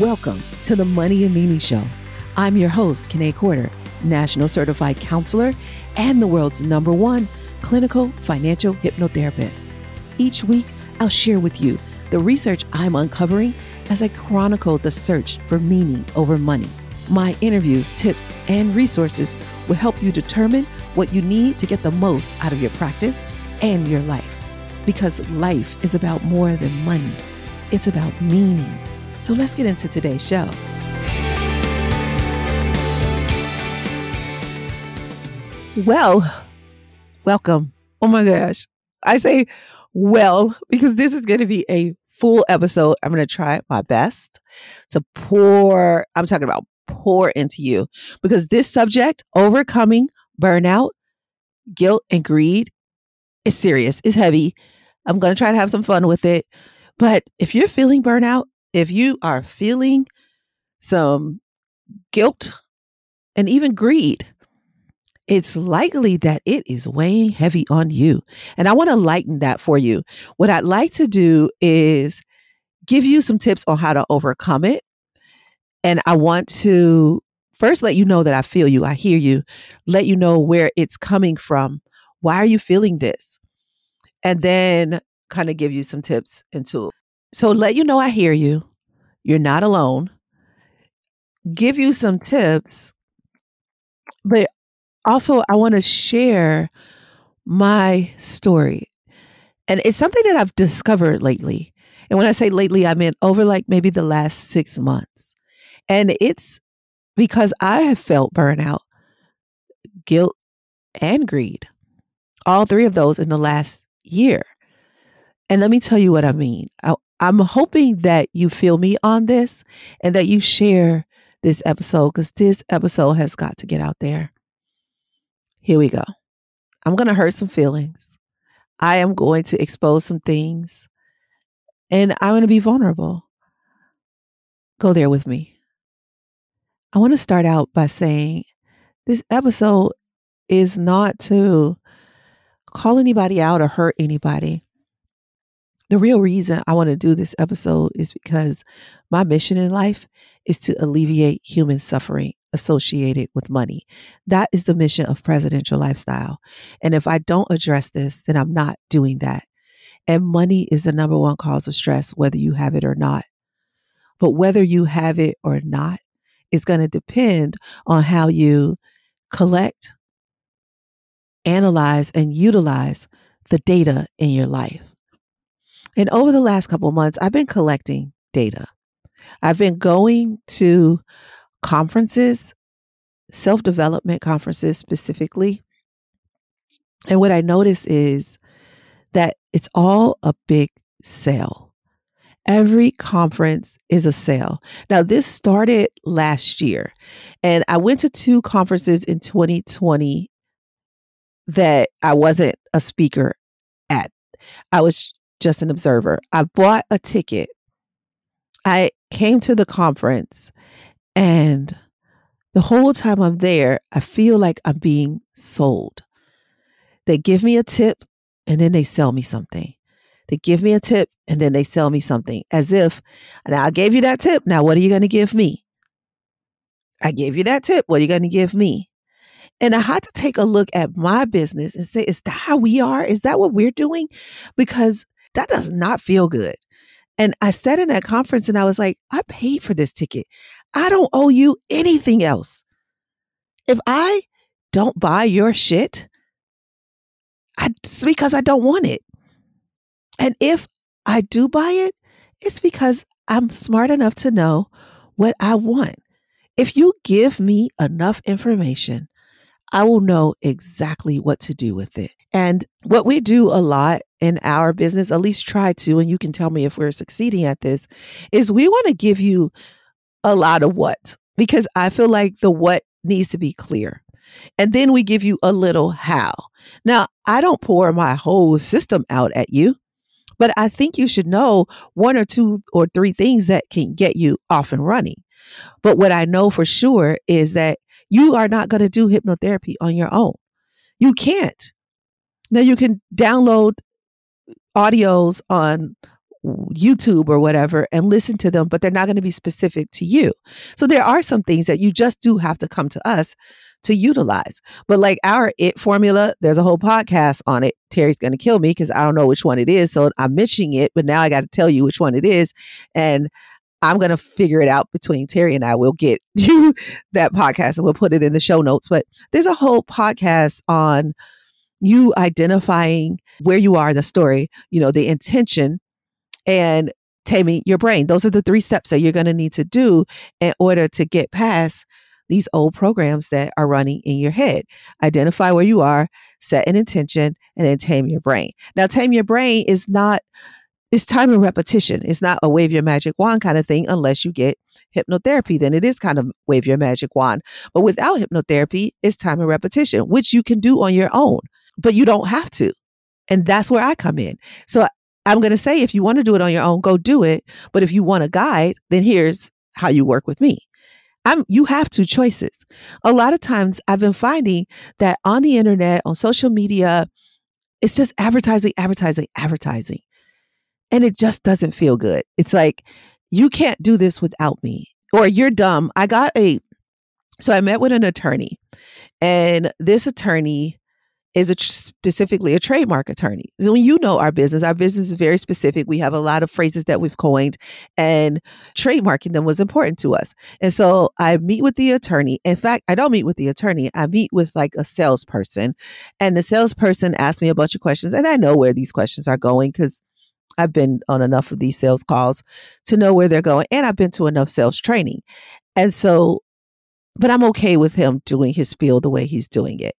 Welcome to the Money and Meaning Show. I'm your host, Kene Corder, National Certified Counselor and the world's number one clinical financial hypnotherapist. Each week, I'll share with you the research I'm uncovering as I chronicle the search for meaning over money. My interviews, tips, and resources will help you determine what you need to get the most out of your practice and your life. Because life is about more than money, it's about meaning. So let's get into today's show. Well, welcome. Oh my gosh. I say well because this is going to be a full episode. I'm going to try my best to pour, I'm talking about pour into you because this subject, overcoming burnout, guilt, and greed, is serious, is heavy. I'm going to try to have some fun with it. But if you're feeling burnout, if you are feeling some guilt and even greed, it's likely that it is weighing heavy on you. And I want to lighten that for you. What I'd like to do is give you some tips on how to overcome it. And I want to first let you know that I feel you, I hear you, let you know where it's coming from. Why are you feeling this? And then kind of give you some tips and tools. So let you know I hear you. You're not alone. Give you some tips. But also, I want to share my story. And it's something that I've discovered lately. And when I say lately, I mean over like maybe the last six months. And it's because I have felt burnout, guilt, and greed. All three of those in the last year. And let me tell you what I mean. I, I'm hoping that you feel me on this and that you share this episode because this episode has got to get out there. Here we go. I'm going to hurt some feelings. I am going to expose some things and I'm going to be vulnerable. Go there with me. I want to start out by saying this episode is not to call anybody out or hurt anybody the real reason I want to do this episode is because my mission in life is to alleviate human suffering associated with money. That is the mission of presidential lifestyle. And if I don't address this, then I'm not doing that. And money is the number one cause of stress, whether you have it or not. But whether you have it or not is going to depend on how you collect, analyze, and utilize the data in your life. And over the last couple months, I've been collecting data. I've been going to conferences, self development conferences specifically. And what I notice is that it's all a big sale. Every conference is a sale. Now, this started last year, and I went to two conferences in 2020 that I wasn't a speaker at. I was just an observer. I bought a ticket. I came to the conference and the whole time I'm there, I feel like I'm being sold. They give me a tip and then they sell me something. They give me a tip and then they sell me something as if, now I gave you that tip. Now, what are you going to give me? I gave you that tip. What are you going to give me? And I had to take a look at my business and say, is that how we are? Is that what we're doing? Because that does not feel good. And I sat in that conference and I was like, I paid for this ticket. I don't owe you anything else. If I don't buy your shit, I, it's because I don't want it. And if I do buy it, it's because I'm smart enough to know what I want. If you give me enough information, I will know exactly what to do with it. And what we do a lot in our business, at least try to, and you can tell me if we're succeeding at this, is we want to give you a lot of what, because I feel like the what needs to be clear. And then we give you a little how. Now, I don't pour my whole system out at you, but I think you should know one or two or three things that can get you off and running. But what I know for sure is that you are not going to do hypnotherapy on your own. You can't. Now you can download audios on YouTube or whatever and listen to them, but they're not going to be specific to you. So there are some things that you just do have to come to us to utilize. But like our it formula, there's a whole podcast on it. Terry's going to kill me because I don't know which one it is. So I'm mentioning it, but now I got to tell you which one it is. And I'm going to figure it out between Terry and I. We'll get you that podcast and we'll put it in the show notes. But there's a whole podcast on you identifying where you are in the story, you know, the intention and taming your brain. Those are the three steps that you're going to need to do in order to get past these old programs that are running in your head. Identify where you are, set an intention, and then tame your brain. Now, tame your brain is not, it's time and repetition. It's not a wave your magic wand kind of thing unless you get hypnotherapy. Then it is kind of wave your magic wand. But without hypnotherapy, it's time and repetition, which you can do on your own, but you don't have to. And that's where I come in. So I'm going to say if you want to do it on your own, go do it. But if you want a guide, then here's how you work with me. I'm, you have two choices. A lot of times I've been finding that on the internet, on social media, it's just advertising, advertising, advertising. And it just doesn't feel good. It's like, you can't do this without me, or you're dumb. I got a, so I met with an attorney, and this attorney is a tr- specifically a trademark attorney. So when you know our business, our business is very specific. We have a lot of phrases that we've coined, and trademarking them was important to us. And so I meet with the attorney. In fact, I don't meet with the attorney. I meet with like a salesperson, and the salesperson asks me a bunch of questions, and I know where these questions are going because I've been on enough of these sales calls to know where they're going, and I've been to enough sales training. And so, but I'm okay with him doing his spiel the way he's doing it.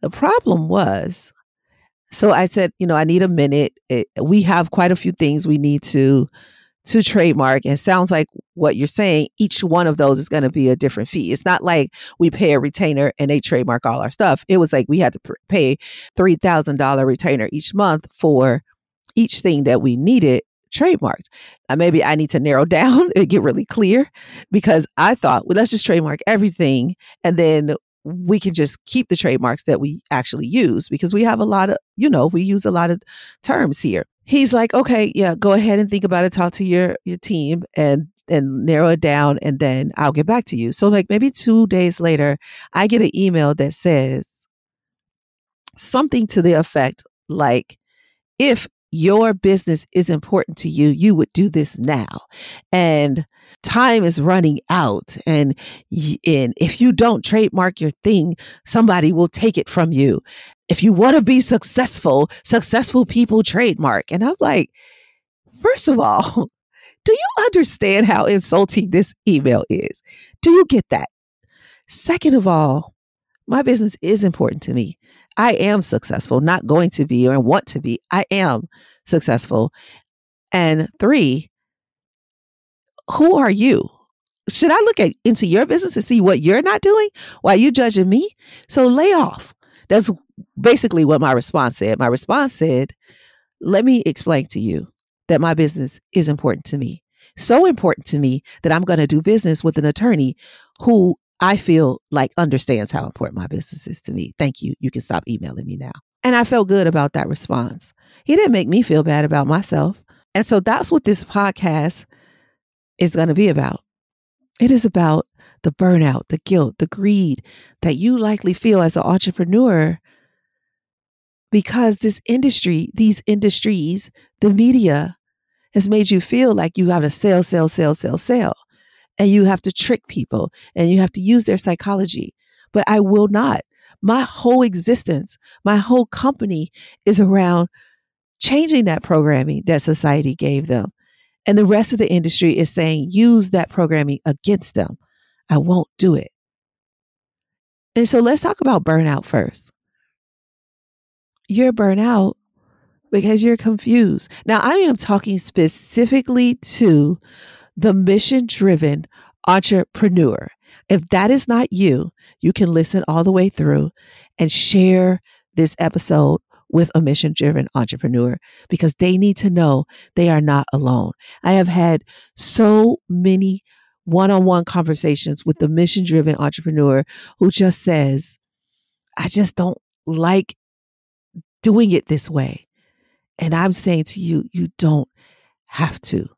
The problem was, so I said, you know, I need a minute. It, we have quite a few things we need to to trademark and sounds like what you're saying each one of those is going to be a different fee it's not like we pay a retainer and they trademark all our stuff it was like we had to pay $3000 retainer each month for each thing that we needed trademarked. Uh, maybe I need to narrow down and get really clear because I thought, well, let's just trademark everything and then we can just keep the trademarks that we actually use because we have a lot of, you know, we use a lot of terms here. He's like, okay, yeah, go ahead and think about it, talk to your your team and and narrow it down and then I'll get back to you. So like maybe 2 days later, I get an email that says something to the effect like if your business is important to you, you would do this now. And time is running out. And, and if you don't trademark your thing, somebody will take it from you. If you want to be successful, successful people trademark. And I'm like, first of all, do you understand how insulting this email is? Do you get that? Second of all, my business is important to me. I am successful, not going to be or want to be. I am successful. And three, who are you? Should I look at into your business to see what you're not doing while you judging me? So lay off. That's basically what my response said. My response said, let me explain to you that my business is important to me. So important to me that I'm going to do business with an attorney who I feel like understands how important my business is to me. Thank you. You can stop emailing me now. And I felt good about that response. He didn't make me feel bad about myself. And so that's what this podcast is going to be about. It is about the burnout, the guilt, the greed that you likely feel as an entrepreneur because this industry, these industries, the media has made you feel like you have to sell, sell, sell, sell, sell and you have to trick people and you have to use their psychology. But I will not. My whole existence, my whole company is around changing that programming that society gave them. And the rest of the industry is saying, use that programming against them. I won't do it. And so let's talk about burnout first. You're burnout because you're confused. Now, I am talking specifically to the mission driven entrepreneur. If that is not you, you can listen all the way through and share this episode with a mission driven entrepreneur because they need to know they are not alone. I have had so many one on one conversations with the mission driven entrepreneur who just says, I just don't like doing it this way. And I'm saying to you, you don't have to.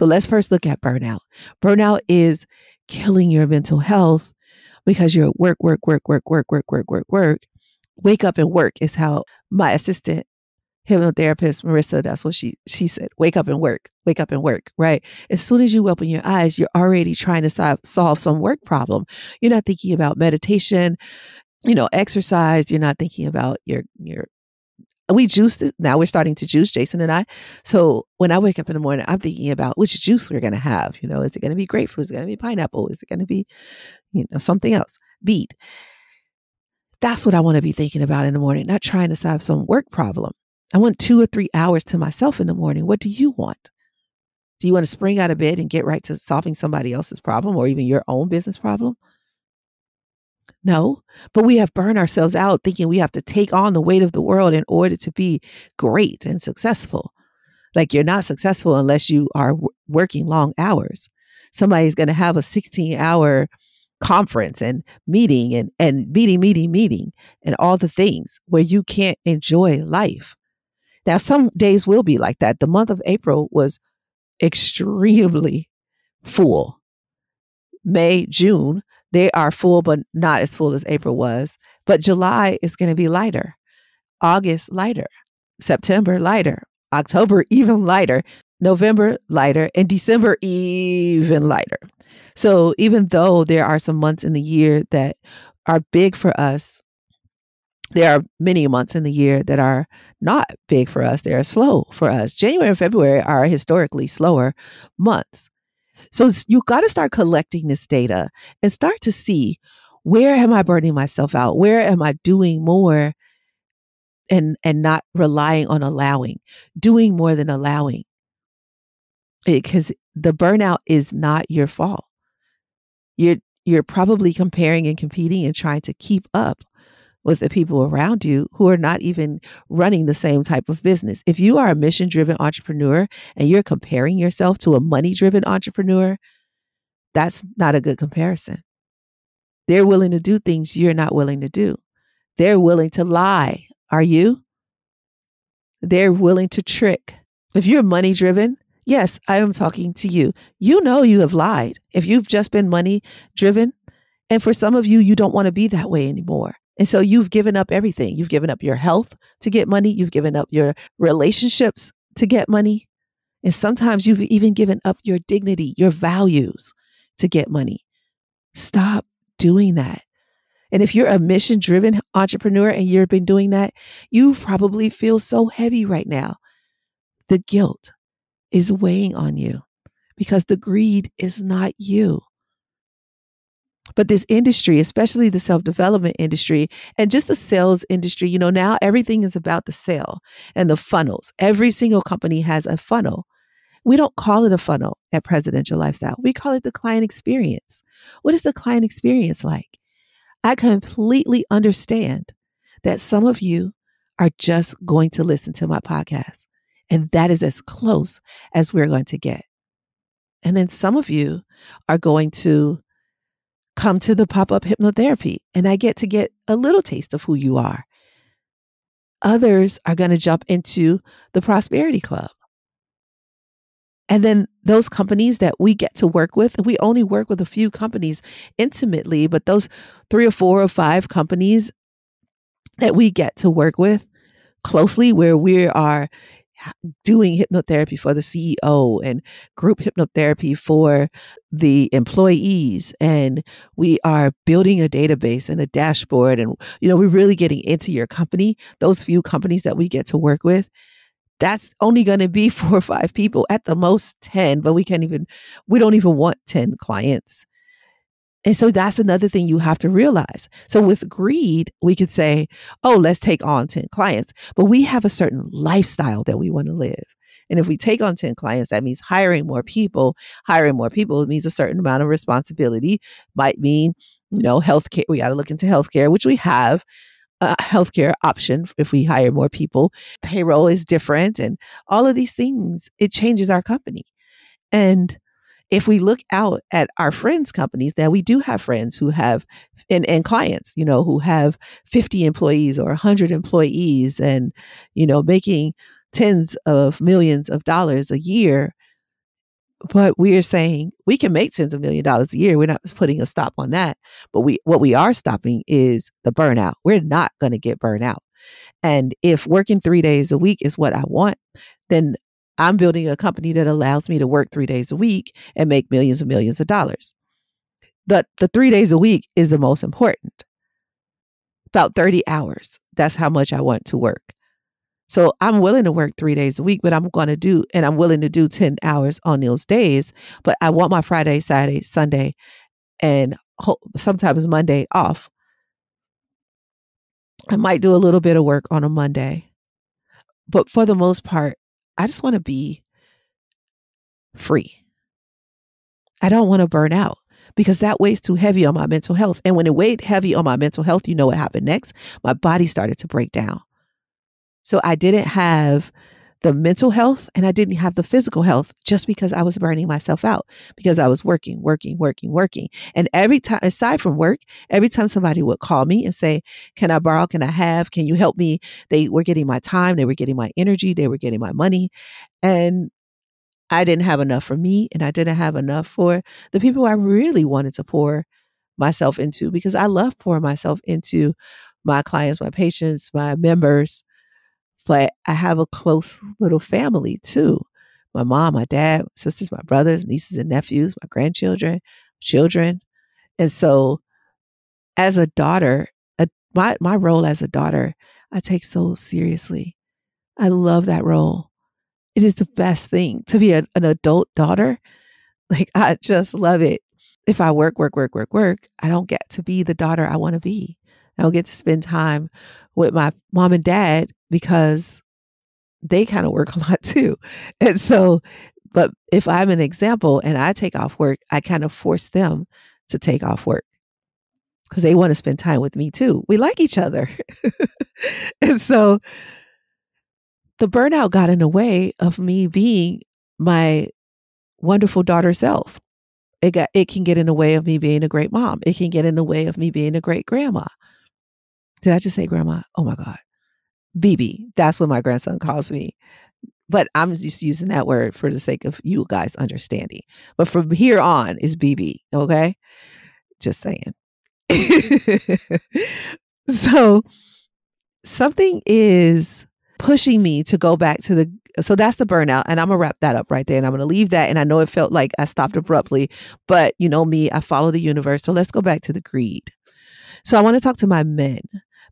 So let's first look at burnout. Burnout is killing your mental health because you're work, work, work, work, work, work, work, work, work. Wake up and work is how my assistant hypnotherapist Marissa, that's what she she said. Wake up and work. Wake up and work. Right. As soon as you open your eyes, you're already trying to solve solve some work problem. You're not thinking about meditation, you know, exercise. You're not thinking about your your we juice. Now we're starting to juice, Jason and I. So when I wake up in the morning, I'm thinking about which juice we're going to have. You know, is it going to be grapefruit? Is it going to be pineapple? Is it going to be, you know, something else? Beet. That's what I want to be thinking about in the morning, not trying to solve some work problem. I want two or three hours to myself in the morning. What do you want? Do you want to spring out of bed and get right to solving somebody else's problem or even your own business problem? No, but we have burned ourselves out thinking we have to take on the weight of the world in order to be great and successful. Like you're not successful unless you are w- working long hours. Somebody's going to have a 16 hour conference and meeting and, and meeting, meeting, meeting, and all the things where you can't enjoy life. Now, some days will be like that. The month of April was extremely full. May, June, they are full, but not as full as April was. But July is going to be lighter. August, lighter. September, lighter. October, even lighter. November, lighter. And December, even lighter. So even though there are some months in the year that are big for us, there are many months in the year that are not big for us. They are slow for us. January and February are historically slower months. So you got to start collecting this data and start to see where am I burning myself out? Where am I doing more and and not relying on allowing, doing more than allowing? Eh, because the burnout is not your fault. You're you're probably comparing and competing and trying to keep up with the people around you who are not even running the same type of business. If you are a mission driven entrepreneur and you're comparing yourself to a money driven entrepreneur, that's not a good comparison. They're willing to do things you're not willing to do. They're willing to lie. Are you? They're willing to trick. If you're money driven, yes, I am talking to you. You know you have lied. If you've just been money driven, and for some of you, you don't want to be that way anymore. And so you've given up everything. You've given up your health to get money. You've given up your relationships to get money. And sometimes you've even given up your dignity, your values to get money. Stop doing that. And if you're a mission driven entrepreneur and you've been doing that, you probably feel so heavy right now. The guilt is weighing on you because the greed is not you. But this industry, especially the self development industry and just the sales industry, you know, now everything is about the sale and the funnels. Every single company has a funnel. We don't call it a funnel at Presidential Lifestyle. We call it the client experience. What is the client experience like? I completely understand that some of you are just going to listen to my podcast, and that is as close as we're going to get. And then some of you are going to come to the pop up hypnotherapy and I get to get a little taste of who you are. Others are going to jump into the Prosperity Club. And then those companies that we get to work with, we only work with a few companies intimately, but those three or four or five companies that we get to work with closely, where we are doing hypnotherapy for the CEO and group hypnotherapy for the employees. And we are building a database and a dashboard and you know we're really getting into your company those few companies that we get to work with. That's only going to be four or five people at the most 10 but we can't even we don't even want 10 clients and so that's another thing you have to realize. So with greed, we could say, oh, let's take on 10 clients, but we have a certain lifestyle that we want to live. And if we take on 10 clients, that means hiring more people. Hiring more people means a certain amount of responsibility, might mean, you know, healthcare. We got to look into healthcare, which we have a healthcare option if we hire more people. Payroll is different and all of these things, it changes our company. And if we look out at our friends' companies, now we do have friends who have and, and clients, you know, who have 50 employees or 100 employees and, you know, making tens of millions of dollars a year. But we are saying we can make tens of million dollars a year. We're not putting a stop on that. But we what we are stopping is the burnout. We're not going to get burnout. And if working three days a week is what I want, then I'm building a company that allows me to work three days a week and make millions and millions of dollars. But the three days a week is the most important. About 30 hours. That's how much I want to work. So I'm willing to work three days a week, but I'm going to do, and I'm willing to do 10 hours on those days. But I want my Friday, Saturday, Sunday, and sometimes Monday off. I might do a little bit of work on a Monday. But for the most part, I just want to be free. I don't want to burn out because that weighs too heavy on my mental health. And when it weighed heavy on my mental health, you know what happened next? My body started to break down. So I didn't have the mental health and I didn't have the physical health just because I was burning myself out because I was working, working, working, working. And every time, aside from work, every time somebody would call me and say, Can I borrow? Can I have? Can you help me? They were getting my time, they were getting my energy, they were getting my money. And I didn't have enough for me and I didn't have enough for the people I really wanted to pour myself into because I love pouring myself into my clients, my patients, my members but I have a close little family too. My mom, my dad, sisters, my brothers, nieces and nephews, my grandchildren, children. And so as a daughter, a, my, my role as a daughter, I take so seriously. I love that role. It is the best thing to be a, an adult daughter. Like, I just love it. If I work, work, work, work, work, I don't get to be the daughter I want to be. I don't get to spend time with my mom and dad because they kind of work a lot too. And so, but if I'm an example and I take off work, I kind of force them to take off work because they want to spend time with me too. We like each other. and so the burnout got in the way of me being my wonderful daughter self. It got it can get in the way of me being a great mom. It can get in the way of me being a great grandma. Did I just say grandma? Oh my God. BB. That's what my grandson calls me. But I'm just using that word for the sake of you guys understanding. But from here on is BB. Okay. Just saying. so something is pushing me to go back to the so that's the burnout and i'm gonna wrap that up right there and i'm gonna leave that and i know it felt like i stopped abruptly but you know me i follow the universe so let's go back to the greed so i want to talk to my men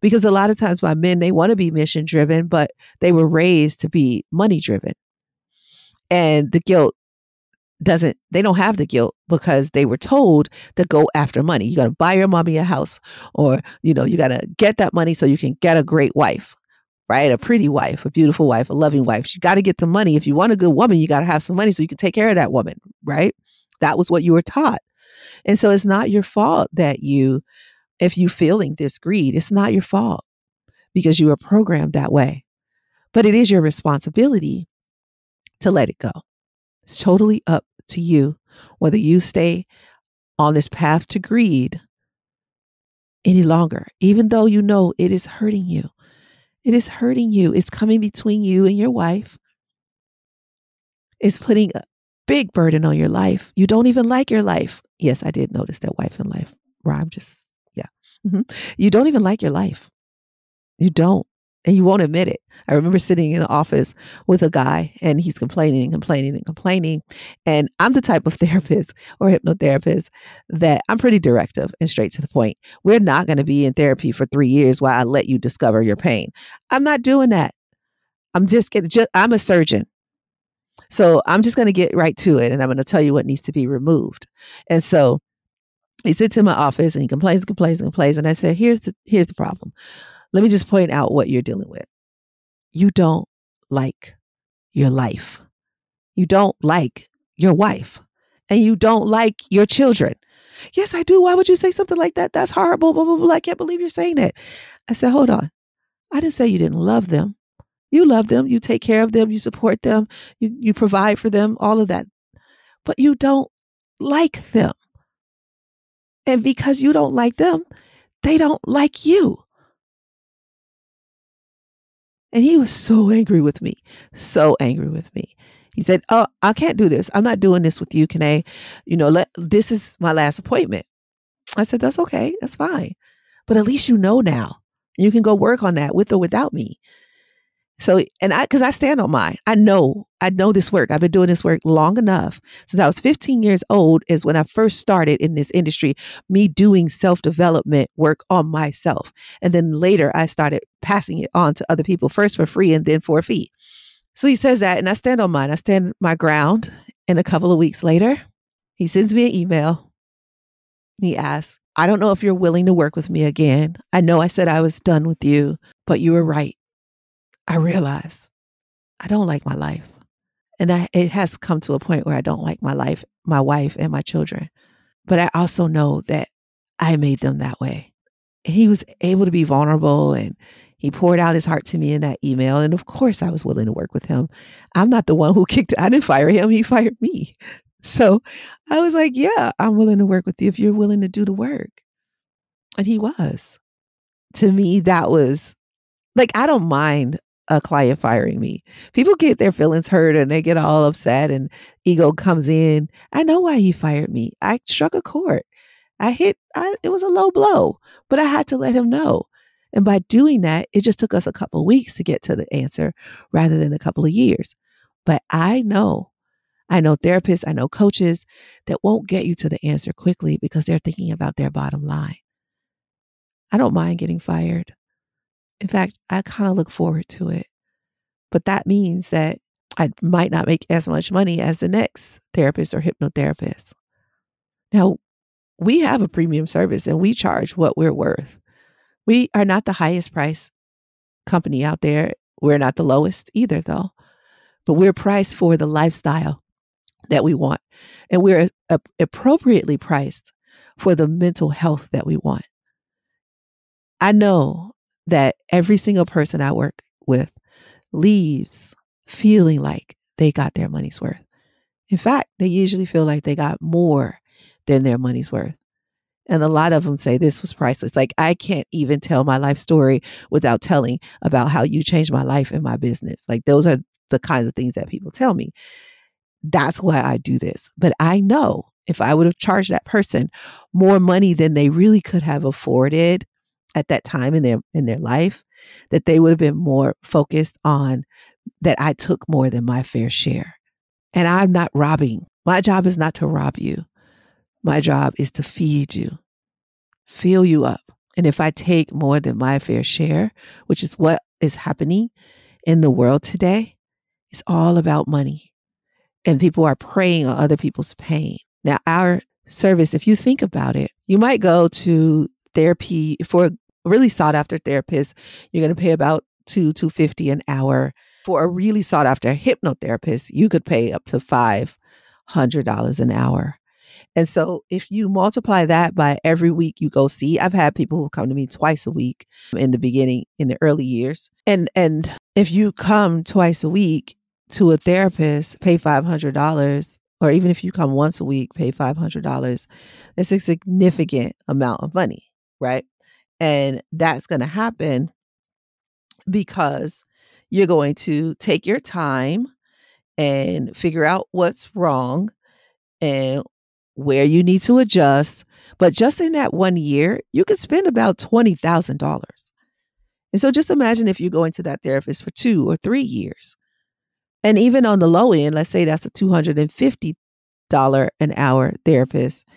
because a lot of times my men they want to be mission driven but they were raised to be money driven and the guilt doesn't they don't have the guilt because they were told to go after money. You got to buy your mommy a house or you know you got to get that money so you can get a great wife right? A pretty wife a beautiful wife a loving wife. You got to get the money. If you want a good woman you got to have some money so you can take care of that woman right? That was what you were taught. And so it's not your fault that you if you're feeling this greed, it's not your fault because you were programmed that way. But it is your responsibility to let it go. It's totally up to you whether you stay on this path to greed any longer, even though you know it is hurting you. It is hurting you. It's coming between you and your wife. It's putting a big burden on your life. You don't even like your life. Yes, I did notice that wife and life rhyme just Mm-hmm. You don't even like your life. You don't. And you won't admit it. I remember sitting in the office with a guy and he's complaining and complaining and complaining. And I'm the type of therapist or hypnotherapist that I'm pretty directive and straight to the point. We're not going to be in therapy for three years while I let you discover your pain. I'm not doing that. I'm just getting, just, I'm a surgeon. So I'm just going to get right to it and I'm going to tell you what needs to be removed. And so he sits in my office and he complains, and complains, and complains. And I said, here's the here's the problem. Let me just point out what you're dealing with. You don't like your life. You don't like your wife. And you don't like your children. Yes, I do. Why would you say something like that? That's horrible. Blah, blah, blah. I can't believe you're saying that. I said, hold on. I didn't say you didn't love them. You love them. You take care of them. You support them. You, you provide for them, all of that. But you don't like them. And because you don't like them, they don't like you. And he was so angry with me, so angry with me. He said, Oh, I can't do this. I'm not doing this with you, Kanae. You know, let, this is my last appointment. I said, That's okay. That's fine. But at least you know now. You can go work on that with or without me. So, and I, cause I stand on mine. I know, I know this work. I've been doing this work long enough. Since I was 15 years old is when I first started in this industry, me doing self development work on myself. And then later I started passing it on to other people, first for free and then for a fee. So he says that, and I stand on mine. I stand my ground. And a couple of weeks later, he sends me an email. He asks, I don't know if you're willing to work with me again. I know I said I was done with you, but you were right. I realize I don't like my life. And I, it has come to a point where I don't like my life, my wife, and my children. But I also know that I made them that way. He was able to be vulnerable and he poured out his heart to me in that email. And of course, I was willing to work with him. I'm not the one who kicked, I didn't fire him, he fired me. So I was like, yeah, I'm willing to work with you if you're willing to do the work. And he was. To me, that was like, I don't mind a client firing me. People get their feelings hurt and they get all upset and ego comes in. I know why he fired me. I struck a chord. I hit I, it was a low blow, but I had to let him know. And by doing that, it just took us a couple weeks to get to the answer rather than a couple of years. But I know, I know therapists, I know coaches that won't get you to the answer quickly because they're thinking about their bottom line. I don't mind getting fired. In fact, I kind of look forward to it. But that means that I might not make as much money as the next therapist or hypnotherapist. Now, we have a premium service and we charge what we're worth. We are not the highest price company out there. We're not the lowest either, though. But we're priced for the lifestyle that we want. And we're appropriately priced for the mental health that we want. I know that every single person I work with leaves feeling like they got their money's worth. In fact, they usually feel like they got more than their money's worth. And a lot of them say this was priceless. Like, I can't even tell my life story without telling about how you changed my life and my business. Like, those are the kinds of things that people tell me. That's why I do this. But I know if I would have charged that person more money than they really could have afforded at that time in their in their life that they would have been more focused on that I took more than my fair share. And I'm not robbing. My job is not to rob you. My job is to feed you, fill you up. And if I take more than my fair share, which is what is happening in the world today, it's all about money. And people are preying on other people's pain. Now, our service, if you think about it, you might go to therapy for a really sought after therapist. You're going to pay about two, 250 an hour. For a really sought after hypnotherapist, you could pay up to $500 an hour. And so if you multiply that by every week you go see, I've had people who come to me twice a week in the beginning, in the early years. And and if you come twice a week to a therapist, pay five hundred dollars, or even if you come once a week, pay five hundred dollars, it's a significant amount of money, right? And that's gonna happen because you're going to take your time and figure out what's wrong and where you need to adjust. But just in that one year, you could spend about $20,000. And so just imagine if you're going to that therapist for two or three years. And even on the low end, let's say that's a $250 an hour therapist,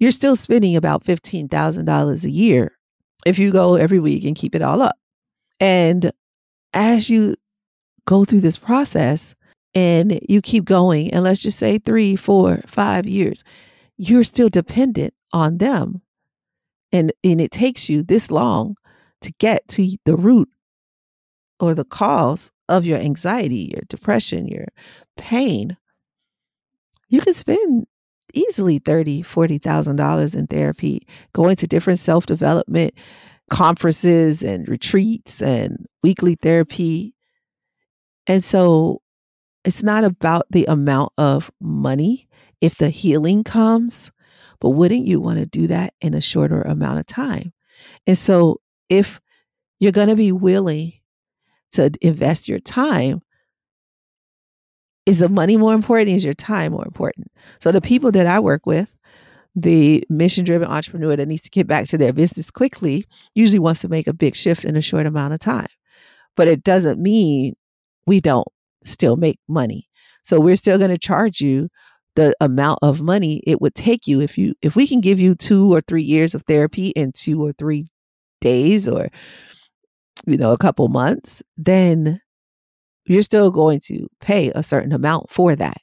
you're still spending about $15,000 a year if you go every week and keep it all up. And as you go through this process, and you keep going, and let's just say three, four, five years, you're still dependent on them. And, and it takes you this long to get to the root or the cause of your anxiety, your depression, your pain. You can spend easily thirty, forty thousand dollars in therapy, going to different self development conferences and retreats and weekly therapy. And so it's not about the amount of money if the healing comes, but wouldn't you want to do that in a shorter amount of time? And so if you're going to be willing to invest your time, is the money more important? Is your time more important? So the people that I work with, the mission driven entrepreneur that needs to get back to their business quickly usually wants to make a big shift in a short amount of time. But it doesn't mean we don't still make money. So we're still going to charge you the amount of money it would take you if you if we can give you 2 or 3 years of therapy in 2 or 3 days or you know a couple months, then you're still going to pay a certain amount for that.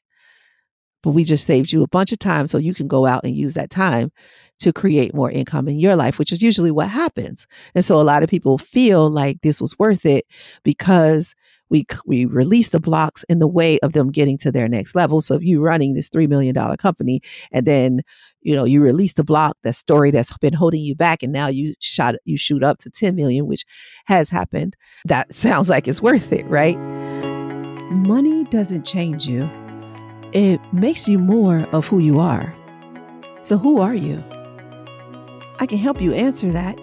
But we just saved you a bunch of time so you can go out and use that time to create more income in your life, which is usually what happens. And so a lot of people feel like this was worth it because we we release the blocks in the way of them getting to their next level. So if you're running this three million dollar company and then you know you release the block, that story that's been holding you back, and now you shot you shoot up to 10 million, which has happened. That sounds like it's worth it, right? Money doesn't change you. It makes you more of who you are. So who are you? I can help you answer that.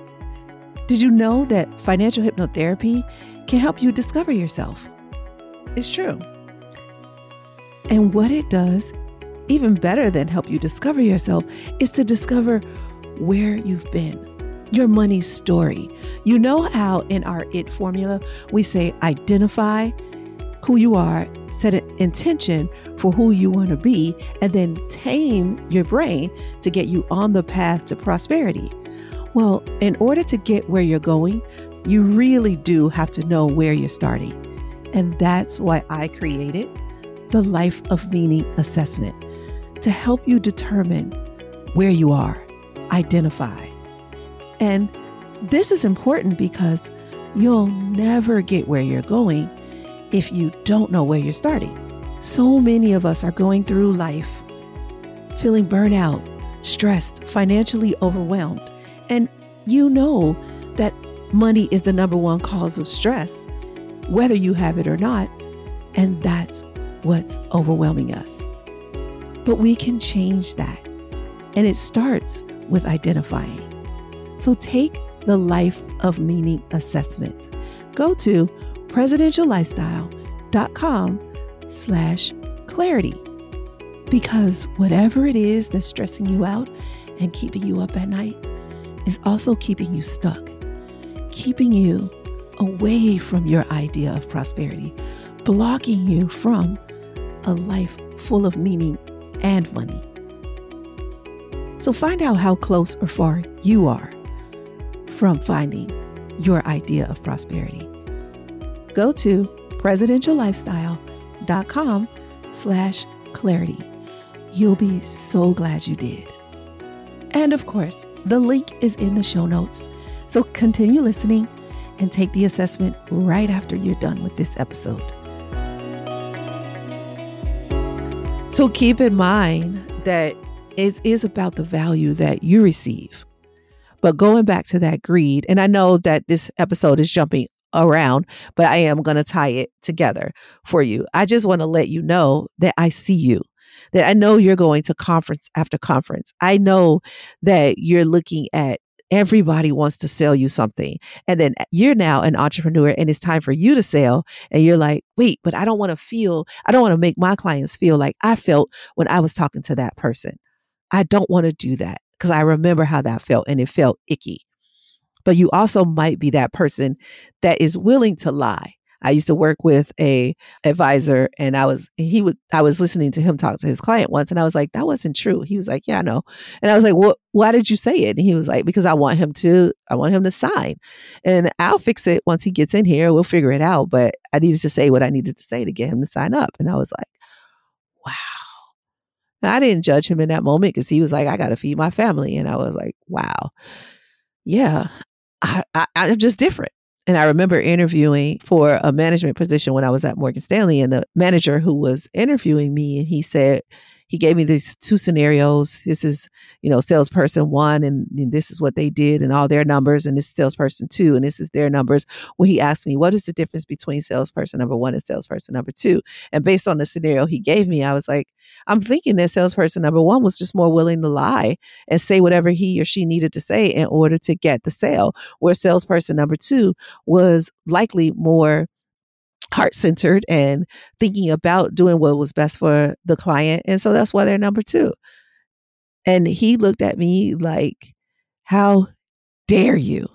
Did you know that financial hypnotherapy can help you discover yourself. It's true. And what it does, even better than help you discover yourself, is to discover where you've been, your money story. You know how in our IT formula we say identify who you are, set an intention for who you want to be, and then tame your brain to get you on the path to prosperity. Well, in order to get where you're going, you really do have to know where you're starting. And that's why I created the Life of Meaning Assessment to help you determine where you are, identify. And this is important because you'll never get where you're going if you don't know where you're starting. So many of us are going through life feeling burnout, stressed, financially overwhelmed. And you know that Money is the number one cause of stress, whether you have it or not. And that's what's overwhelming us. But we can change that. And it starts with identifying. So take the Life of Meaning assessment. Go to presidentiallifestyle.com slash clarity. Because whatever it is that's stressing you out and keeping you up at night is also keeping you stuck keeping you away from your idea of prosperity, blocking you from a life full of meaning and money. So find out how close or far you are from finding your idea of prosperity. Go to presidentiallifestyle.com slash clarity. You'll be so glad you did. And of course, the link is in the show notes so continue listening and take the assessment right after you're done with this episode. So keep in mind that it is about the value that you receive. But going back to that greed, and I know that this episode is jumping around, but I am going to tie it together for you. I just want to let you know that I see you that I know you're going to conference after conference. I know that you're looking at everybody wants to sell you something. And then uh, you're now an entrepreneur and it's time for you to sell. And you're like, wait, but I don't want to feel, I don't want to make my clients feel like I felt when I was talking to that person. I don't want to do that because I remember how that felt and it felt icky. But you also might be that person that is willing to lie I used to work with a advisor and I was he was I was listening to him talk to his client once and I was like that wasn't true. He was like, "Yeah, I know." And I was like, "What why did you say it?" And he was like, "Because I want him to I want him to sign. And I'll fix it once he gets in here. We'll figure it out, but I needed to say what I needed to say to get him to sign up." And I was like, "Wow." And I didn't judge him in that moment because he was like, I got to feed my family. And I was like, wow, yeah, I, I, I'm just different. And I remember interviewing for a management position when I was at Morgan Stanley, and the manager who was interviewing me, and he said, he gave me these two scenarios. This is, you know, salesperson one, and, and, this is what they did, and all their numbers, and this is salesperson two, and this is their numbers. When he asked me, what is the difference between salesperson number one and salesperson number two? And based on the scenario he gave me, I was like, I'm thinking that salesperson number one was just more willing to lie and say whatever he or she needed to say in order to get the sale, where salesperson number two was likely more heart centered and thinking about doing what was best for the client. And so that's why they're number two. And he looked at me like, How dare you?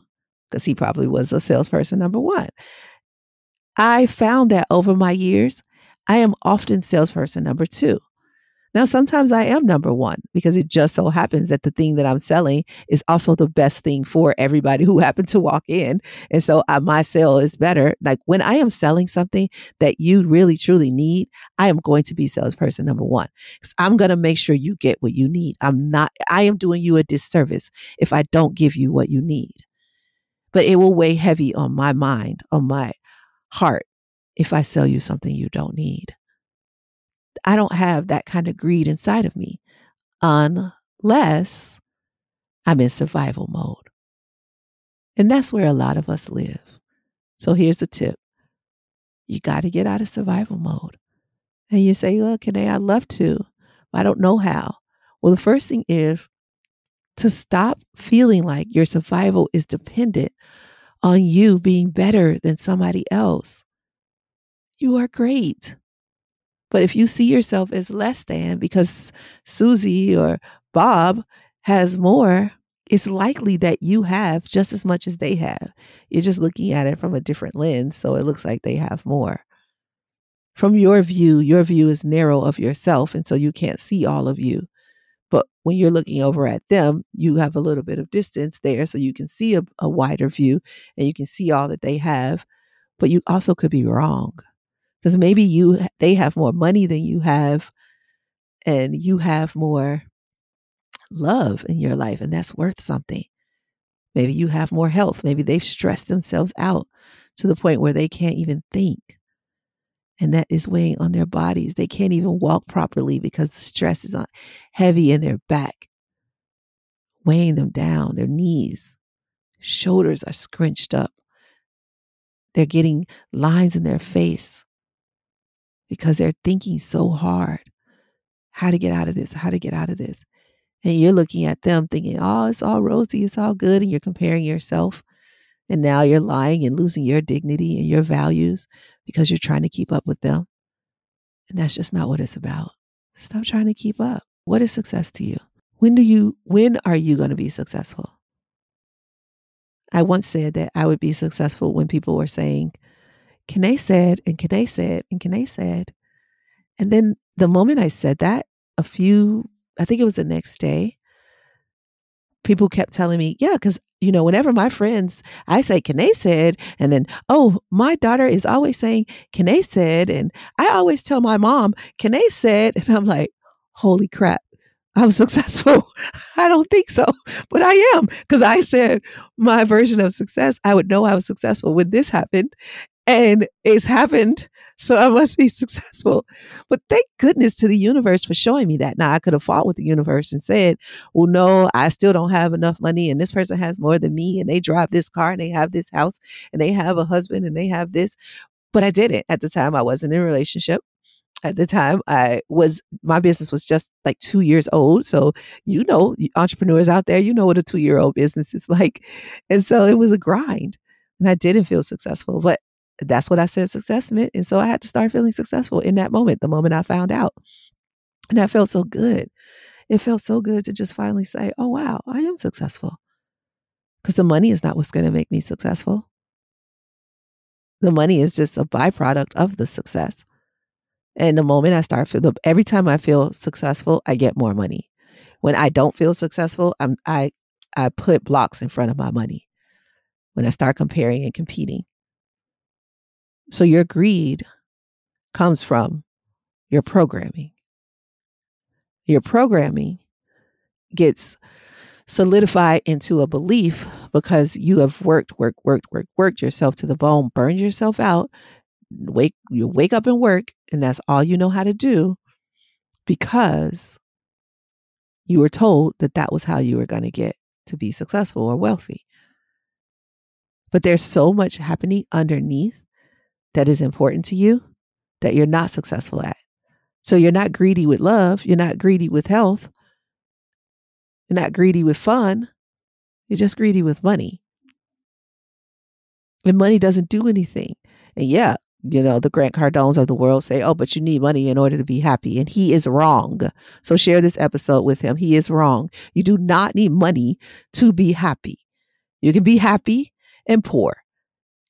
Because he probably was a salesperson number one. I found that over my years, I am often salesperson number two. Now, sometimes I am number one because it just so happens that the thing that I'm selling is also the best thing for everybody who happened to walk in. And so uh, my sale is better. Like when I am selling something that you really truly need, I am going to be salesperson number one I'm going to make sure you get what you need. I'm not, I am doing you a disservice if I don't give you what you need. But it will weigh heavy on my mind, on my heart, if I sell you something you don't need. I don't have that kind of greed inside of me unless I'm in survival mode. And that's where a lot of us live. So here's a tip you got to get out of survival mode. And you say, well, I? I'd love to, but I don't know how. Well, the first thing is to stop feeling like your survival is dependent on you being better than somebody else. You are great. But if you see yourself as less than because Susie or Bob has more, it's likely that you have just as much as they have. You're just looking at it from a different lens, so it looks like they have more. From your view, your view is narrow of yourself, and so you can't see all of you. But when you're looking over at them, you have a little bit of distance there, so you can see a, a wider view and you can see all that they have. But you also could be wrong because maybe you they have more money than you have and you have more love in your life and that's worth something. Maybe you have more health. Maybe they've stressed themselves out to the point where they can't even think and that is weighing on their bodies. They can't even walk properly because the stress is on heavy in their back weighing them down. Their knees shoulders are scrunched up. They're getting lines in their face because they're thinking so hard how to get out of this, how to get out of this. And you're looking at them thinking, oh, it's all rosy, it's all good. And you're comparing yourself. And now you're lying and losing your dignity and your values because you're trying to keep up with them. And that's just not what it's about. Stop trying to keep up. What is success to you? When do you when are you going to be successful? I once said that I would be successful when people were saying, Kine said, and Kine said, and Kine said. And then the moment I said that, a few, I think it was the next day, people kept telling me, yeah, because, you know, whenever my friends, I say, Kine said, and then, oh, my daughter is always saying, Kine said. And I always tell my mom, Kine said. And I'm like, holy crap. I'm successful. I don't think so, but I am because I said my version of success. I would know I was successful when this happened and it's happened. So I must be successful. But thank goodness to the universe for showing me that. Now I could have fought with the universe and said, well, no, I still don't have enough money. And this person has more than me. And they drive this car and they have this house and they have a husband and they have this. But I didn't at the time. I wasn't in a relationship at the time i was my business was just like two years old so you know entrepreneurs out there you know what a two year old business is like and so it was a grind and i didn't feel successful but that's what I said success meant. And so I had to start feeling successful in that moment, the moment I found out. And that felt so good. It felt so good to just finally say, oh, wow, I am successful. Because the money is not what's going to make me successful. The money is just a byproduct of the success. And the moment I start feel every time I feel successful, I get more money. When I don't feel successful, I'm I I put blocks in front of my money. When I start comparing and competing. So your greed comes from your programming. Your programming gets solidified into a belief because you have worked, worked, worked, worked, worked yourself to the bone, burned yourself out. Wake you wake up and work, and that's all you know how to do because you were told that that was how you were going to get to be successful or wealthy. But there's so much happening underneath that is important to you that you're not successful at. So you're not greedy with love, you're not greedy with health, you're not greedy with fun, you're just greedy with money. And money doesn't do anything. And yeah, you know, the Grant Cardones of the world say, oh, but you need money in order to be happy. And he is wrong. So share this episode with him. He is wrong. You do not need money to be happy. You can be happy and poor.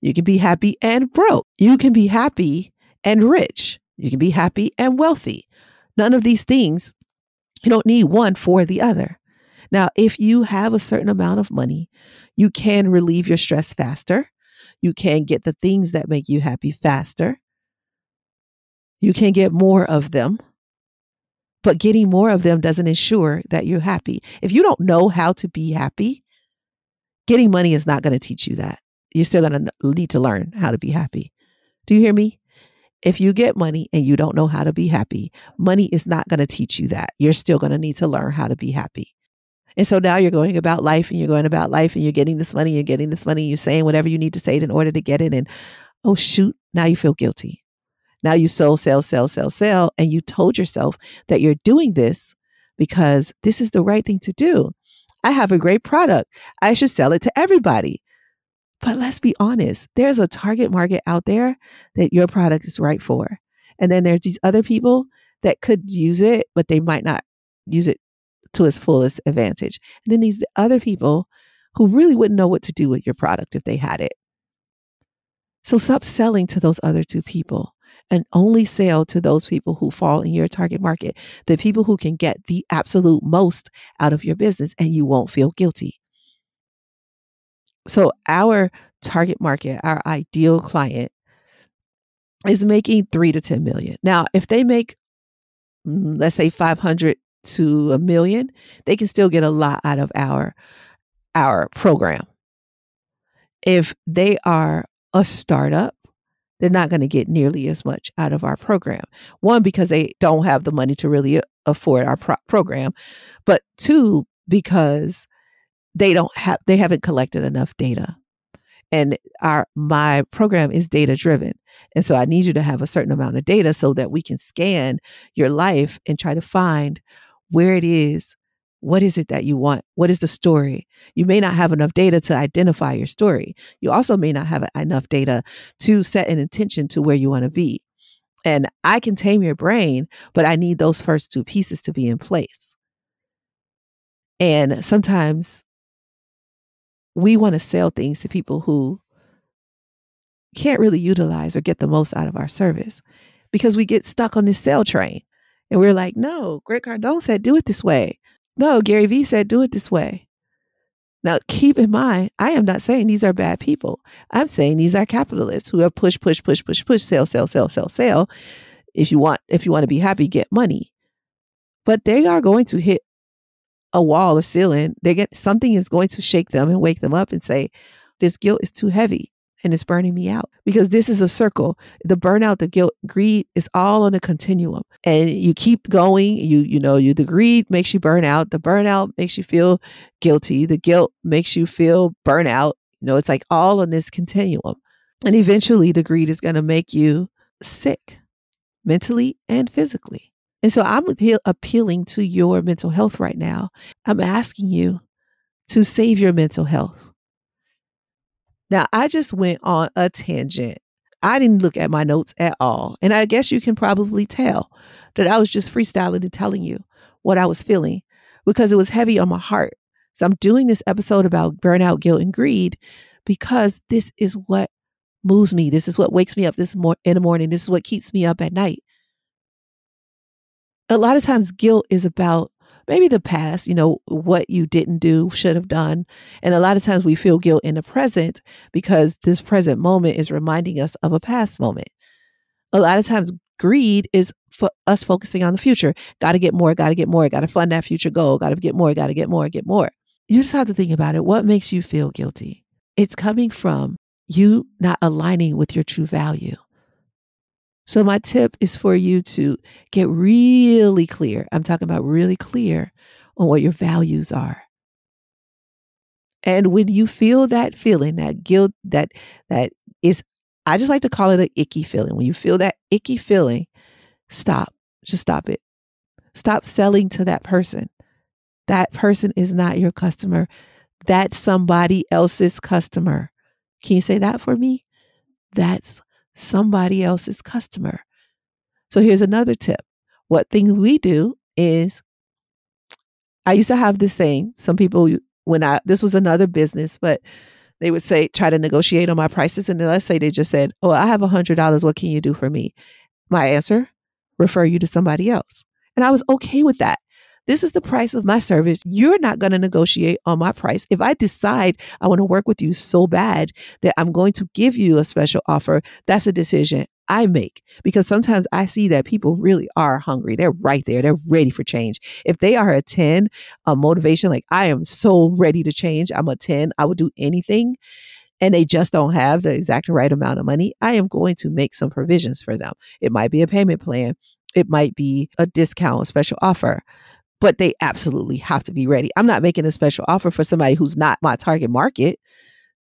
You can be happy and broke. You can be happy and rich. You can be happy and wealthy. None of these things, you don't need one for the other. Now, if you have a certain amount of money, you can relieve your stress faster. You can get the things that make you happy faster. You can get more of them. But getting more of them doesn't ensure that you're happy. If you don't know how to be happy, getting money is not going to teach you that. You're still going to need to learn how to be happy. Do you hear me? If you get money and you don't know how to be happy, money is not going to teach you that. You're still going to need to learn how to be happy. And so now you're going about life and you're going about life and you're getting this money, you're getting this money, you're saying whatever you need to say in order to get it. And oh, shoot, now you feel guilty. Now you sell, sell, sell, sell, sell. And you told yourself that you're doing this because this is the right thing to do. I have a great product. I should sell it to everybody. But let's be honest, there's a target market out there that your product is right for. And then there's these other people that could use it, but they might not use it to its fullest advantage. And then these other people who really wouldn't know what to do with your product if they had it. So stop selling to those other two people and only sell to those people who fall in your target market, the people who can get the absolute most out of your business and you won't feel guilty. So, our target market, our ideal client, is making three to 10 million. Now, if they make, mm, let's say 500 to a million, they can still get a lot out of our our program. If they are a startup, they're not going to get nearly as much out of our program. One because they don't have the money to really afford our pro- program, but two because they don't have they haven't collected enough data. And our my program is data driven and so i need you to have a certain amount of data so that we can scan your life and try to find where it is what is it that you want? What is the story? You may not have enough data to identify your story. You also may not have enough data to set an intention to where you want to be. And i can tame your brain but i need those first two pieces to be in place. And sometimes we want to sell things to people who can't really utilize or get the most out of our service because we get stuck on this sale train. And we're like, no, Grant Cardone said, do it this way. No, Gary Vee said, do it this way. Now, keep in mind, I am not saying these are bad people. I'm saying these are capitalists who have push, push, push, push, push, sell, sell, sell, sell, sell. If you want, if you want to be happy, get money. But they are going to hit a wall or ceiling, they get something is going to shake them and wake them up and say, This guilt is too heavy and it's burning me out. Because this is a circle. The burnout, the guilt, greed is all on a continuum. And you keep going, you, you know, you the greed makes you burn out. The burnout makes you feel guilty. The guilt makes you feel burnout. You know, it's like all on this continuum. And eventually the greed is going to make you sick mentally and physically. And so I'm appealing to your mental health right now. I'm asking you to save your mental health. Now, I just went on a tangent. I didn't look at my notes at all. And I guess you can probably tell that I was just freestyling and telling you what I was feeling because it was heavy on my heart. So I'm doing this episode about burnout, guilt, and greed because this is what moves me. This is what wakes me up this mor- in the morning. This is what keeps me up at night a lot of times guilt is about maybe the past, you know, what you didn't do, should have done. And a lot of times we feel guilt in the present because this present moment is reminding us of a past moment. A lot of times greed is for us focusing on the future. Got to get more, got to get more, got to fund that future goal, got to get more, got to get more, get more. You just have to think about it. What makes you feel guilty? It's coming from you not aligning with your true value. So, my tip is for you to get really clear. I'm talking about really clear on what your values are. And when you feel that feeling, that guilt, that that is, I just like to call it an icky feeling. When you feel that icky feeling, stop. Just stop it. Stop selling to that person. That person is not your customer. That's somebody else's customer. Can you say that for me? That's somebody else's customer. So here's another tip. What thing we do is I used to have this saying, some people when I this was another business, but they would say try to negotiate on my prices and then let's say they just said, "Oh, I have a $100, what can you do for me?" My answer, refer you to somebody else. And I was okay with that. This is the price of my service. You're not going to negotiate on my price. If I decide I want to work with you so bad that I'm going to give you a special offer, that's a decision I make because sometimes I see that people really are hungry. They're right there. They're ready for change. If they are a 10, a motivation, like I am so ready to change, I'm a 10, I would do anything, and they just don't have the exact right amount of money, I am going to make some provisions for them. It might be a payment plan, it might be a discount, a special offer but they absolutely have to be ready. I'm not making a special offer for somebody who's not my target market.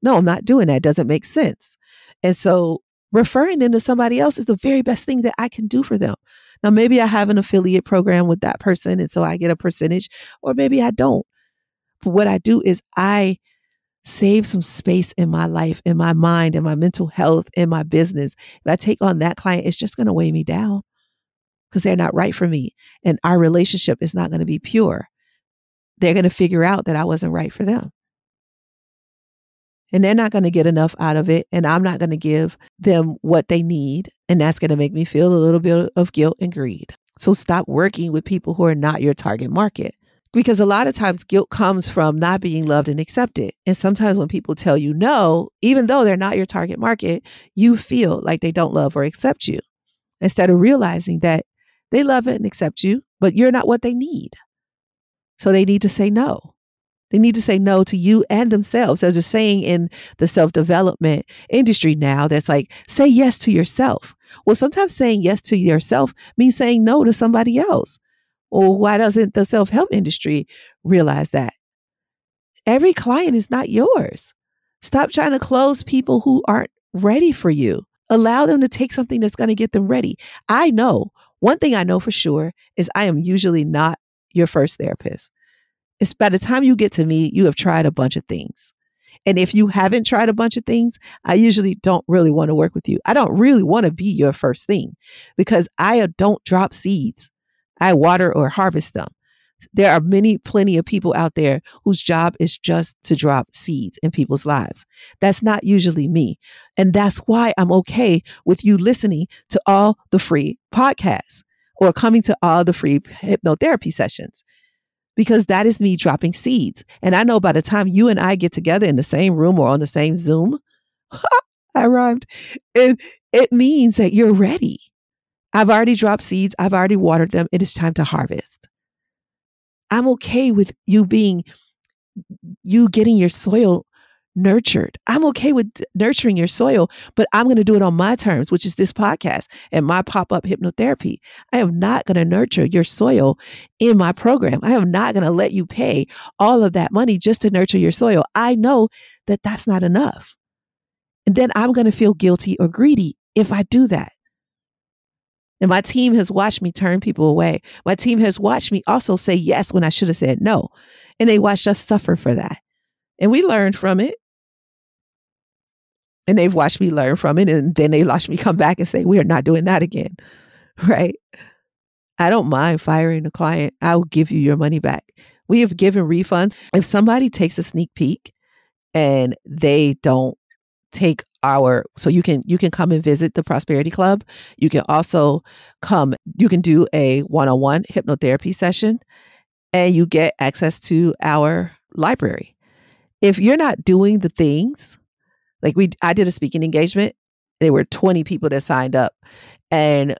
No, I'm not doing that. It doesn't make sense. And so referring them to somebody else is the very best thing that I can do for them. Now, maybe I have an affiliate program with that person and so I get a percentage, or maybe I don't. But what I do is I save some space in my life, in my mind, in my mental health, in my business. If I take on that client, it's just going to weigh me down because they're not right for me. And our relationship is not going to be pure. They're going to figure out that I wasn't right for them. And they're not going to get enough out of it. And I'm not going to give them what they need. And that's going to make me feel a little bit of guilt and greed. So stop working with people who are not your target market. Because a lot of times guilt comes from not being loved and accepted. And sometimes when people tell you no, even though they're not your target market, you feel like they don't love or accept you instead of realizing that they love it and accept you, but you're not what they need. So they need to say no. They need to say no to you and themselves. There's a saying in the self development industry now that's like, say yes to yourself. Well, sometimes saying yes to yourself means saying no to somebody else. Well, why doesn't the self help industry realize that? Every client is not yours. Stop trying to close people who aren't ready for you. Allow them to take something that's going to get them ready. I know one thing I know for sure is I am usually not your first therapist. It's by the time you get to me, you have tried a bunch of things. And if you haven't tried a bunch of things, I usually don't really want to work with you. I don't really want to be your first thing because I uh, don't drop seeds. I water or harvest them. There are many, plenty of people out there whose job is just to drop seeds in people's lives. That's not usually me. And that's why I'm okay with you listening to all the free podcasts or coming to all the free hypnotherapy sessions because that is me dropping seeds. And I know by the time you and I get together in the same room or on the same Zoom, I rhymed, it, it means that you're ready. I've already dropped seeds, I've already watered them. It is time to harvest. I'm okay with you being, you getting your soil nurtured. I'm okay with nurturing your soil, but I'm going to do it on my terms, which is this podcast and my pop up hypnotherapy. I am not going to nurture your soil in my program. I am not going to let you pay all of that money just to nurture your soil. I know that that's not enough. And then I'm going to feel guilty or greedy if I do that. And my team has watched me turn people away. My team has watched me also say yes when I should have said no. And they watched us suffer for that. And we learned from it. And they've watched me learn from it. And then they watched me come back and say, we are not doing that again. Right. I don't mind firing a client. I'll give you your money back. We have given refunds. If somebody takes a sneak peek and they don't take our so you can you can come and visit the prosperity club. You can also come you can do a one-on-one hypnotherapy session and you get access to our library. If you're not doing the things like we i did a speaking engagement there were 20 people that signed up and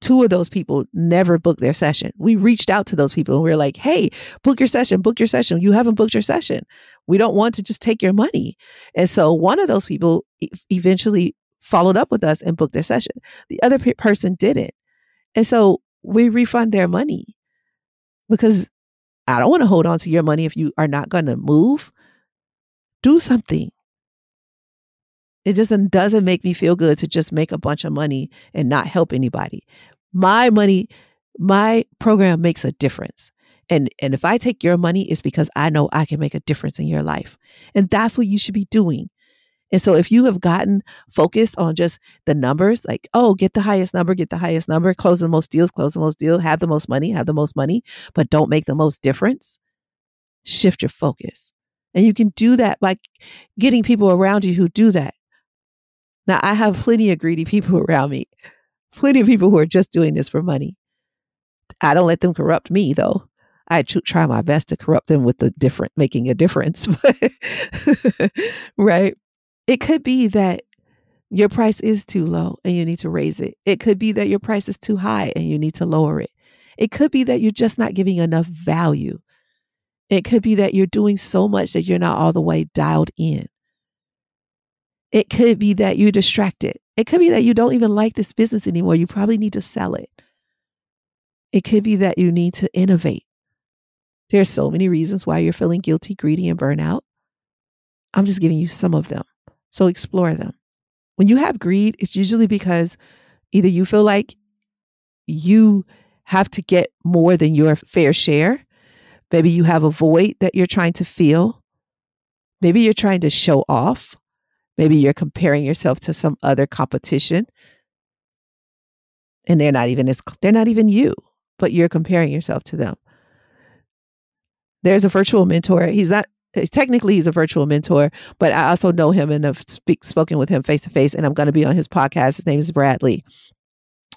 two of those people never booked their session. We reached out to those people and we are like, hey, book your session, book your session. You haven't booked your session. We don't want to just take your money. And so one of those people eventually followed up with us and booked their session. The other pe- person didn't. And so we refund their money because I don't want to hold on to your money if you are not going to move. Do something. It doesn't doesn't make me feel good to just make a bunch of money and not help anybody. My money, my program makes a difference. And and if I take your money, it's because I know I can make a difference in your life. And that's what you should be doing. And so if you have gotten focused on just the numbers, like, oh, get the highest number, get the highest number, close the most deals, close the most deals, have the most money, have the most money, but don't make the most difference, shift your focus. And you can do that by getting people around you who do that. Now, I have plenty of greedy people around me, plenty of people who are just doing this for money. I don't let them corrupt me, though. I try my best to corrupt them with the different, making a difference. right? It could be that your price is too low and you need to raise it. It could be that your price is too high and you need to lower it. It could be that you're just not giving enough value. It could be that you're doing so much that you're not all the way dialed in. It could be that you're distracted. It could be that you don't even like this business anymore. You probably need to sell it. It could be that you need to innovate. There's so many reasons why you're feeling guilty, greedy, and burnout. I'm just giving you some of them. So explore them. When you have greed, it's usually because either you feel like you have to get more than your fair share. Maybe you have a void that you're trying to fill. Maybe you're trying to show off. Maybe you're comparing yourself to some other competition. And they're not even as they're not even you, but you're comparing yourself to them. There's a virtual mentor. He's not eh, technically he's a virtual mentor, but I also know him and have speak, spoken with him face to face, and I'm going to be on his podcast. His name is Brad Lea.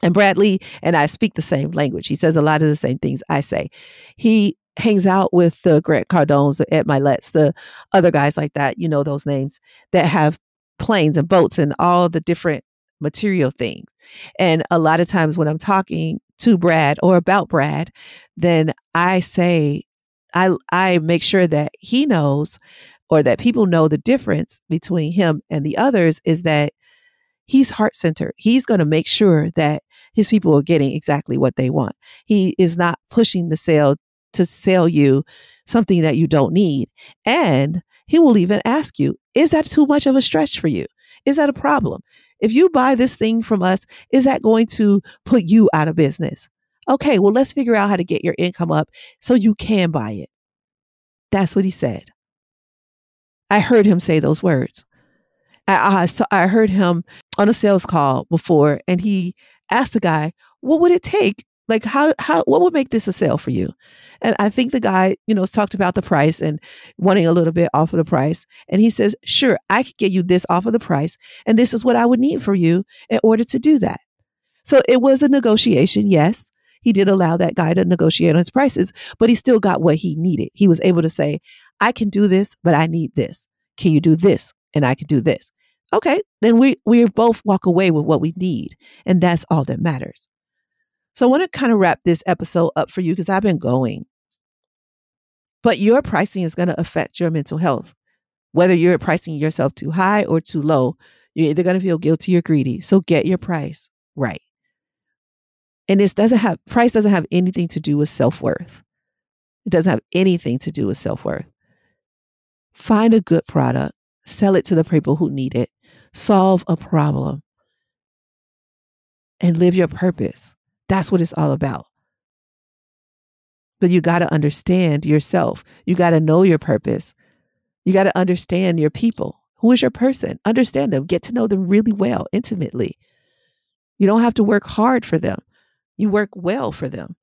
And Brad Lea and I speak the same language. He says a lot of the same things I say. He hangs out with the Grant Cardones, the Ed Myletts, the other guys like that, you know those names, that have planes and boats and all the different material things. And a lot of times when I'm talking to Brad or about Brad, then I say, I I make sure that he knows or that people know the difference between him and the others is that he's heart centered. He's going to make sure that his people are getting exactly what they want. He is not pushing the sale to sell you something that you don't need. And he will even ask you, is that too much of a stretch for you? Is that a problem? If you buy this thing from us, is that going to put you out of business? Okay, well, let's figure out how to get your income up so you can buy it. That's what he said. I heard him say those words. I, I, so I heard him on a sales call before, and he asked the guy, What would it take? Like, how, how, what would make this a sale for you? And I think the guy, you know, talked about the price and wanting a little bit off of the price. And he says, Sure, I could get you this off of the price. And this is what I would need for you in order to do that. So it was a negotiation, yes. He did allow that guy to negotiate on his prices, but he still got what he needed. He was able to say, I can do this, but I need this. Can you do this? And I can do this. Okay, then we we both walk away with what we need. And that's all that matters. So I want to kind of wrap this episode up for you because I've been going. But your pricing is going to affect your mental health. Whether you're pricing yourself too high or too low, you're either going to feel guilty or greedy. So get your price right. And this doesn't have price doesn't have anything to do with self-worth. It doesn't have anything to do with self-worth. Find a good product, sell it to the people who need it, solve a problem, and live your purpose. That's what it's all about. But you got to understand yourself. You got to know your purpose. You got to understand your people. Who is your person? Understand them. Get to know them really well, intimately. You don't have to work hard for them. You work well for them.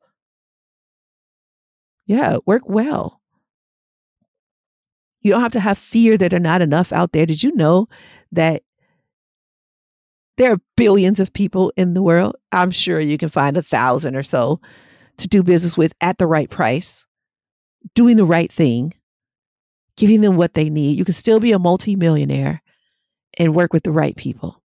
Yeah, work well. You don't have to have fear that they're not enough out there. Did you know that there are billions of people in the world? I'm sure you can find a thousand or so to do business with at the right price, doing the right thing, giving them what they need. You can still be a multimillionaire and work with the right people.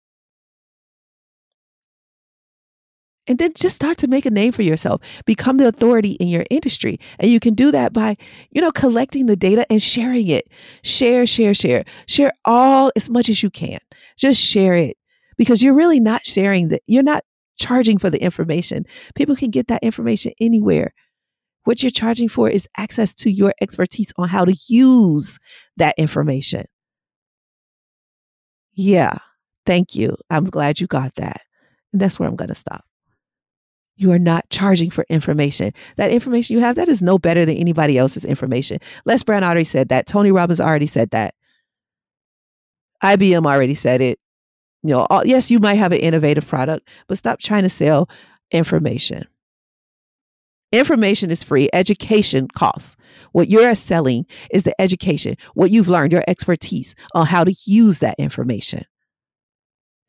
and then just start to make a name for yourself become the authority in your industry and you can do that by you know collecting the data and sharing it share share share share all as much as you can just share it because you're really not sharing that you're not charging for the information people can get that information anywhere what you're charging for is access to your expertise on how to use that information yeah thank you i'm glad you got that and that's where i'm going to stop you are not charging for information. That information you have, that is no better than anybody else's information. Les Brown already said that. Tony Robbins already said that. IBM already said it. You know, all, yes, you might have an innovative product, but stop trying to sell information. Information is free. Education costs. What you're selling is the education, what you've learned, your expertise on how to use that information.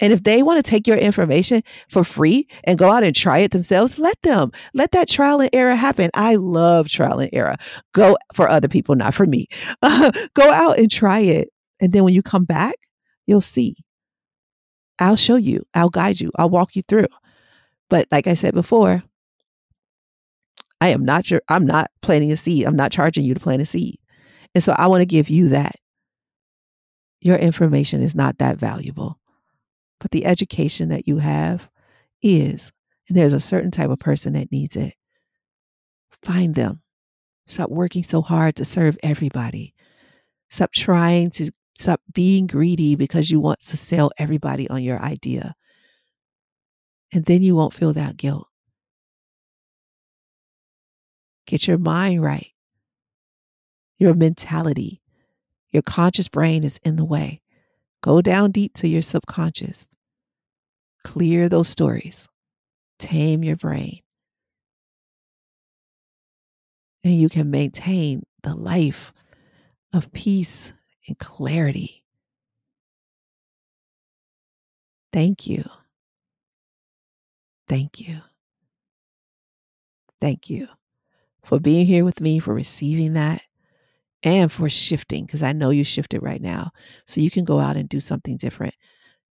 And if they want to take your information for free and go out and try it themselves, let them. Let that trial and error happen. I love trial and error. Go for other people, not for me. go out and try it. And then when you come back, you'll see. I'll show you. I'll guide you. I'll walk you through. But like I said before, I am not your, I'm not planting a seed. I'm not charging you to plant a seed. And so I want to give you that. Your information is not that valuable, but the education that you have is. And there's a certain type of person that needs it. Find them. Stop working so hard to serve everybody. Stop trying to stop being greedy because you want to sell everybody on your idea. And then you won't feel that guilt. Get your mind right. Your mentality, your conscious brain is in the way. Go down deep to your subconscious. Clear those stories. Tame your brain. And you can maintain the life of peace and clarity. Thank you. Thank you. Thank you for being here with me, for receiving that, and for shifting, because I know you shifted right now. So you can go out and do something different.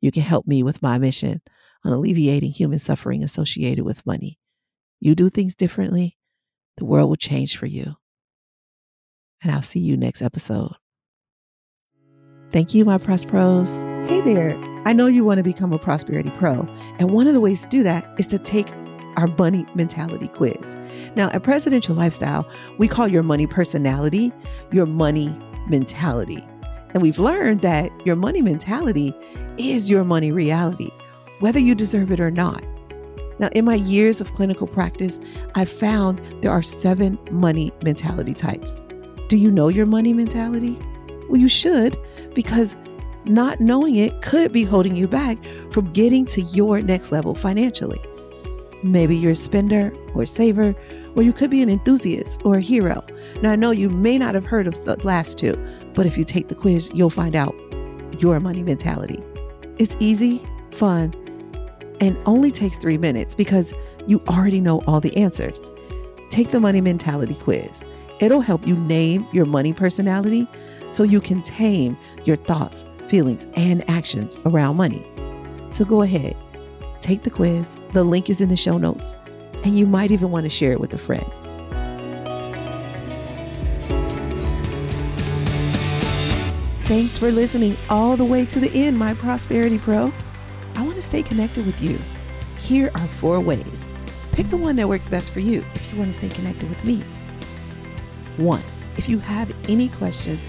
You can help me with my mission on alleviating human suffering associated with money. You do things differently, the world will change for you. And I'll see you next episode. Thank you, my Pros Pros. Hey there. I know you want to become a prosperity pro. And one of the ways to do that is to take our money mentality quiz. Now, at Presidential Lifestyle, we call your money personality your money mentality. And we've learned that your money mentality is your money reality, whether you deserve it or not. Now, in my years of clinical practice, I've found there are seven money mentality types. Do you know your money mentality? Well, you should, because not knowing it could be holding you back from getting to your next level financially. Maybe you're a spender or saver, or you could be an enthusiast or a hero. Now, I know you may not have heard of the last two, but if you take the quiz, you'll find out your money mentality. It's easy, fun, and only takes three minutes because you already know all the answers. Take the money mentality quiz. It'll help you name your money personality so you can tame your thoughts, feelings, and actions around money. So go ahead, take the quiz. The link is in the show notes, and you might even want to share it with a friend. Thanks for listening all the way to the end, my Prosperity Pro. I want to stay connected with you. Here are four ways. Pick the one that works best for you if you want to stay connected with me. One, if you have any questions,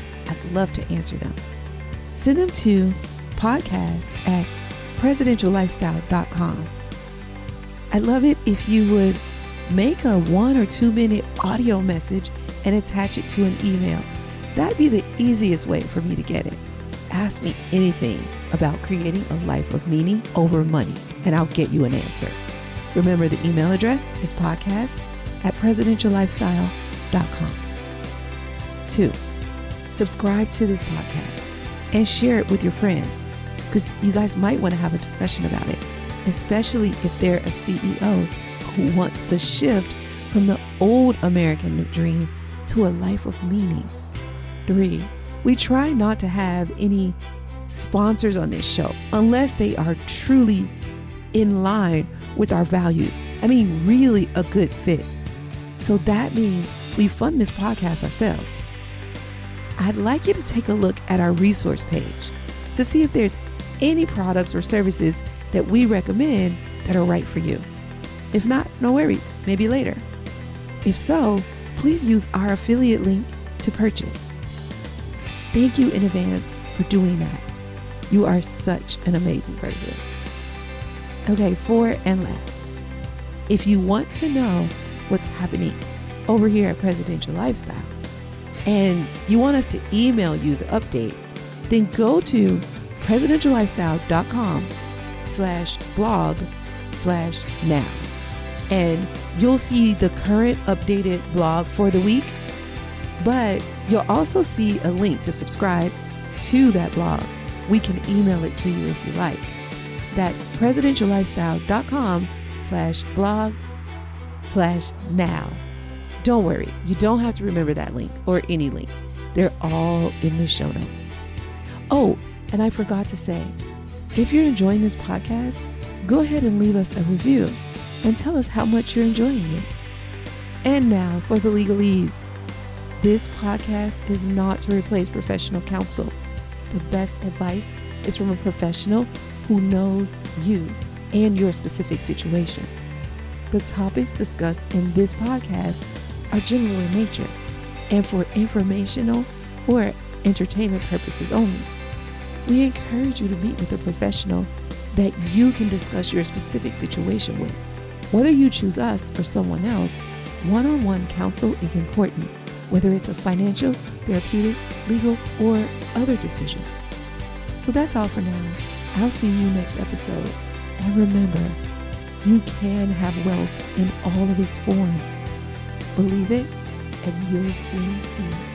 love to answer them. Send them to podcast at presidentiallifestyle.com. I'd love it if you would make a one or two minute audio message and attach it to an email. That'd be the easiest way for me to get it. Ask me anything about creating a life of meaning over money, and I'll get you an answer. Remember, the email address is podcast at presidentiallifestyle.com. Two, subscribe to this podcast and share it with your friends because you guys might want to have a discussion about it, especially if they're a CEO who wants to shift from the old American dream to a life of meaning. Three, we try not to have any sponsors on this show unless they are truly in line with our values. I mean, really a good fit. So that means we fund this podcast ourselves. I'd like you to take a look at our resource page to see if there's any products or services that we recommend that are right for you. If not, no worries, maybe later. If so, please use our affiliate link to purchase. Thank you in advance for doing that. You are such an amazing person. Okay, four and last. If you want to know what's happening over here at Presidential Lifestyle and you want us to email you the update, then go to presidentiallifestyle.com slash blog slash now. And you'll see the current updated blog for the week, but you'll also see a link to subscribe to that blog. We can email it to you if you like. That's presidentiallifestyle.com slash blog slash now. Don't worry, you don't have to remember that link or any links. They're all in the show notes. Oh, and I forgot to say, if you're enjoying this podcast, go ahead and leave us a review and tell us how much you're enjoying it. And now for the legalese. This podcast is not to replace professional counsel. The best advice is from a professional who knows you and your specific situation. The topics discussed in this podcast are general in nature and for informational or entertainment purposes only. We encourage you to meet with a professional that you can discuss your specific situation with. Whether you choose us or someone else, one on one counsel is important, whether it's a financial, therapeutic, legal, or other decision. So that's all for now. I'll see you next episode. And remember, you can have wealth in all of its forms. Believe it, and you'll soon see.